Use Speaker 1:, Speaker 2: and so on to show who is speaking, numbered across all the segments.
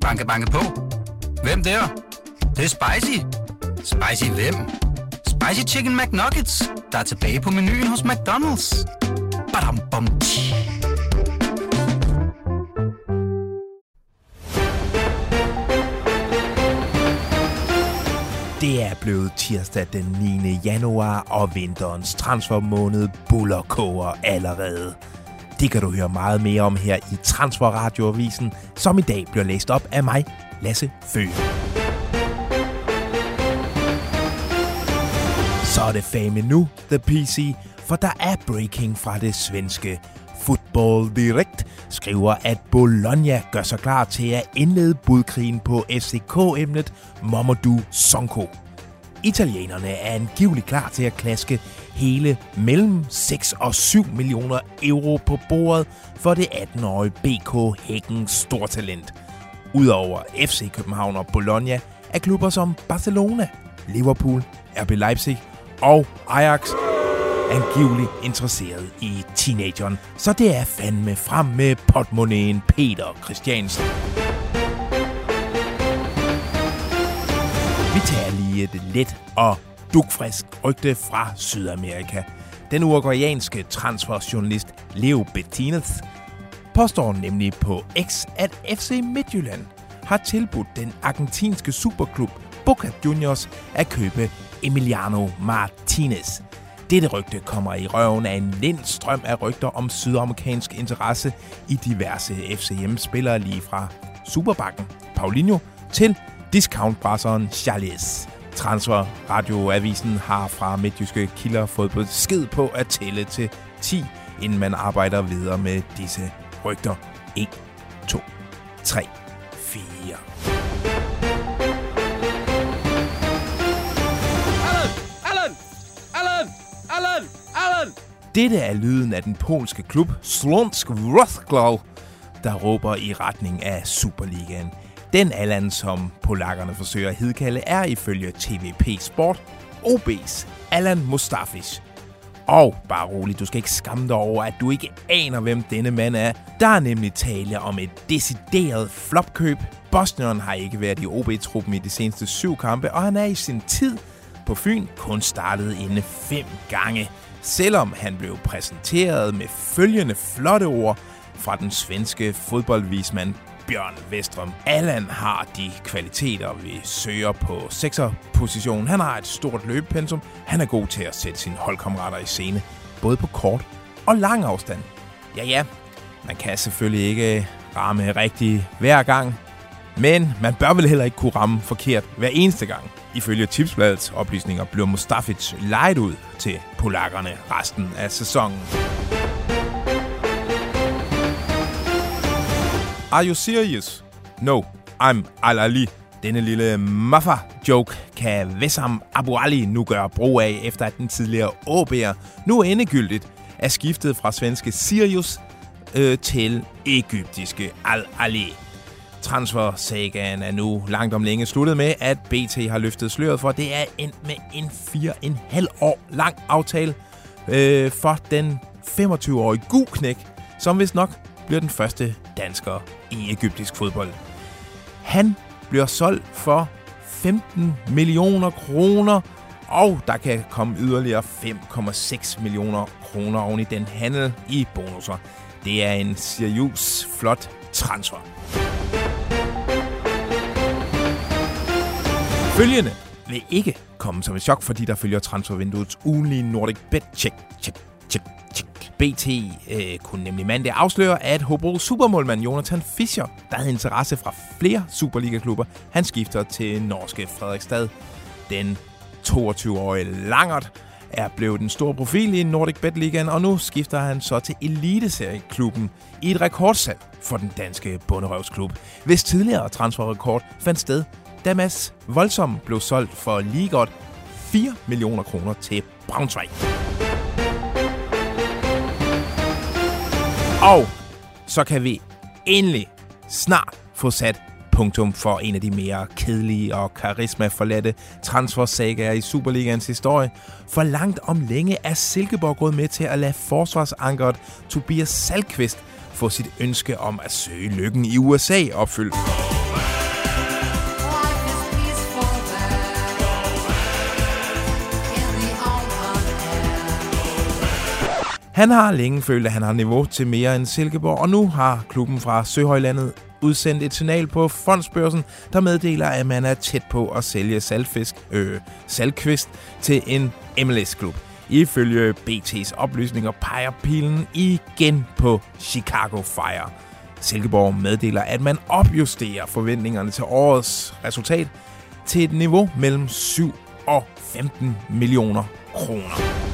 Speaker 1: Banke, banke på. Hvem der? Det, det er spicy. Spicy hvem? Spicy Chicken McNuggets, der er tilbage på menuen hos McDonald's. Badum, bom, tji.
Speaker 2: Det er blevet tirsdag den 9. januar, og vinterens transfermåned buller koger allerede. Det kan du høre meget mere om her i Transferradioavisen, som i dag bliver læst op af mig, Lasse Føge. Så er det fame nu, The PC, for der er breaking fra det svenske. Football Direct skriver, at Bologna gør sig klar til at indlede budkrigen på FCK-emnet Mamadou Sonko. Italienerne er angiveligt klar til at klaske hele mellem 6 og 7 millioner euro på bordet for det 18-årige BK Hækken Stortalent. Udover FC København og Bologna er klubber som Barcelona, Liverpool, RB Leipzig og Ajax angiveligt interesseret i teenageren. Så det er fandme frem med potmonæen Peter Christiansen. Vi tager lige et let og dugfrisk rygte fra Sydamerika. Den uruguayanske transferjournalist Leo Bettinez påstår nemlig på X, at FC Midtjylland har tilbudt den argentinske superklub Boca Juniors at købe Emiliano Martinez. Dette rygte kommer i røven af en lind strøm af rygter om sydamerikansk interesse i diverse FCM-spillere lige fra Superbakken, Paulinho, til discountbrasseren Charles. Transfer Radioavisen har fra midtjyske kilder fået besked på at tælle til 10, inden man arbejder videre med disse rygter. 1, 2, 3, 4.
Speaker 3: Allen! Allen! Allen! Allen!
Speaker 2: Dette er lyden af den polske klub Slonsk Wrocław, der råber i retning af Superligaen. Den Allan, som polakkerne forsøger at hidkalde, er ifølge TVP Sport OB's Allan Mustafic. Og bare rolig, du skal ikke skamme dig over, at du ikke aner, hvem denne mand er. Der er nemlig tale om et decideret flopkøb. Bosnien har ikke været i OB-truppen i de seneste syv kampe, og han er i sin tid på Fyn kun startet inde fem gange. Selvom han blev præsenteret med følgende flotte ord fra den svenske fodboldvismand Bjørn Vestrøm. Allan har de kvaliteter, vi søger på sekserpositionen. Han har et stort løbepensum. Han er god til at sætte sine holdkammerater i scene, både på kort og lang afstand. Ja, ja, man kan selvfølgelig ikke ramme rigtigt hver gang, men man bør vel heller ikke kunne ramme forkert hver eneste gang. Ifølge Tipsbladets oplysninger bliver Mustafic lejet ud til polakkerne resten af sæsonen. Are you serious? No, I'm Al-Ali. Denne lille maffa-joke kan Wessam Abu Ali nu gøre brug af, efter at den tidligere AB'er nu endegyldigt er skiftet fra svenske Sirius øh, til egyptiske Al-Ali. Transfer-sagaen er nu langt om længe sluttet med, at BT har løftet sløret for, det er endt med en 4,5 år lang aftale øh, for den 25-årige Guknæk, som vist nok bliver den første dansker i egyptisk fodbold. Han bliver solgt for 15 millioner kroner, og der kan komme yderligere 5,6 millioner kroner oven i den handel i bonusser. Det er en seriøs flot transfer. Følgende vil ikke komme som et chok, fordi der følger transfervinduets ugenlige Nordic Bet check, check, check, check. BT øh, kunne nemlig mandag afsløre, at Hobro supermålmand Jonathan Fischer, der havde interesse fra flere Superliga-klubber, han skifter til norske Fredrikstad. Den 22-årige Langert er blevet en stor profil i Nordic Bet Ligaen, og nu skifter han så til Eliteserieklubben i et rekordsalg for den danske bunderøvsklub, hvis tidligere transferrekord fandt sted, da Mads Voldsom blev solgt for lige godt 4 millioner kroner til Braunschweig. Og så kan vi endelig snart få sat punktum for en af de mere kedelige og karismaforladte transfersager i Superligans historie. For langt om længe er Silkeborg gået med til at lade forsvarsankeret Tobias Salkvist få sit ønske om at søge lykken i USA opfyldt. Han har længe følt, at han har niveau til mere end Silkeborg, og nu har klubben fra Søhøjlandet udsendt et signal på fondsbørsen, der meddeler, at man er tæt på at sælge saltfisk, øh, saltkvist til en MLS-klub. Ifølge BT's oplysninger peger pilen igen på Chicago Fire. Silkeborg meddeler, at man opjusterer forventningerne til årets resultat til et niveau mellem 7 og 15 millioner kroner.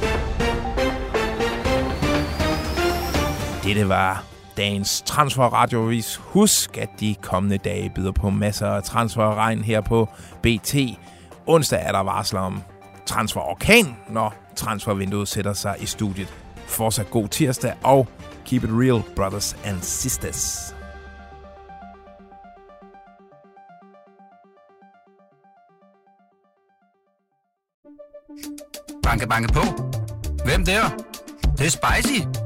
Speaker 2: Dette var dagens transferradiovis. Husk, at de kommende dage byder på masser af transferregn her på BT. Onsdag er der varsler om transferorkan, når transfervinduet sætter sig i studiet. Fortsat god tirsdag, og keep it real, brothers and sisters.
Speaker 1: Banke, banke på. Hvem der? Det, det er spicy.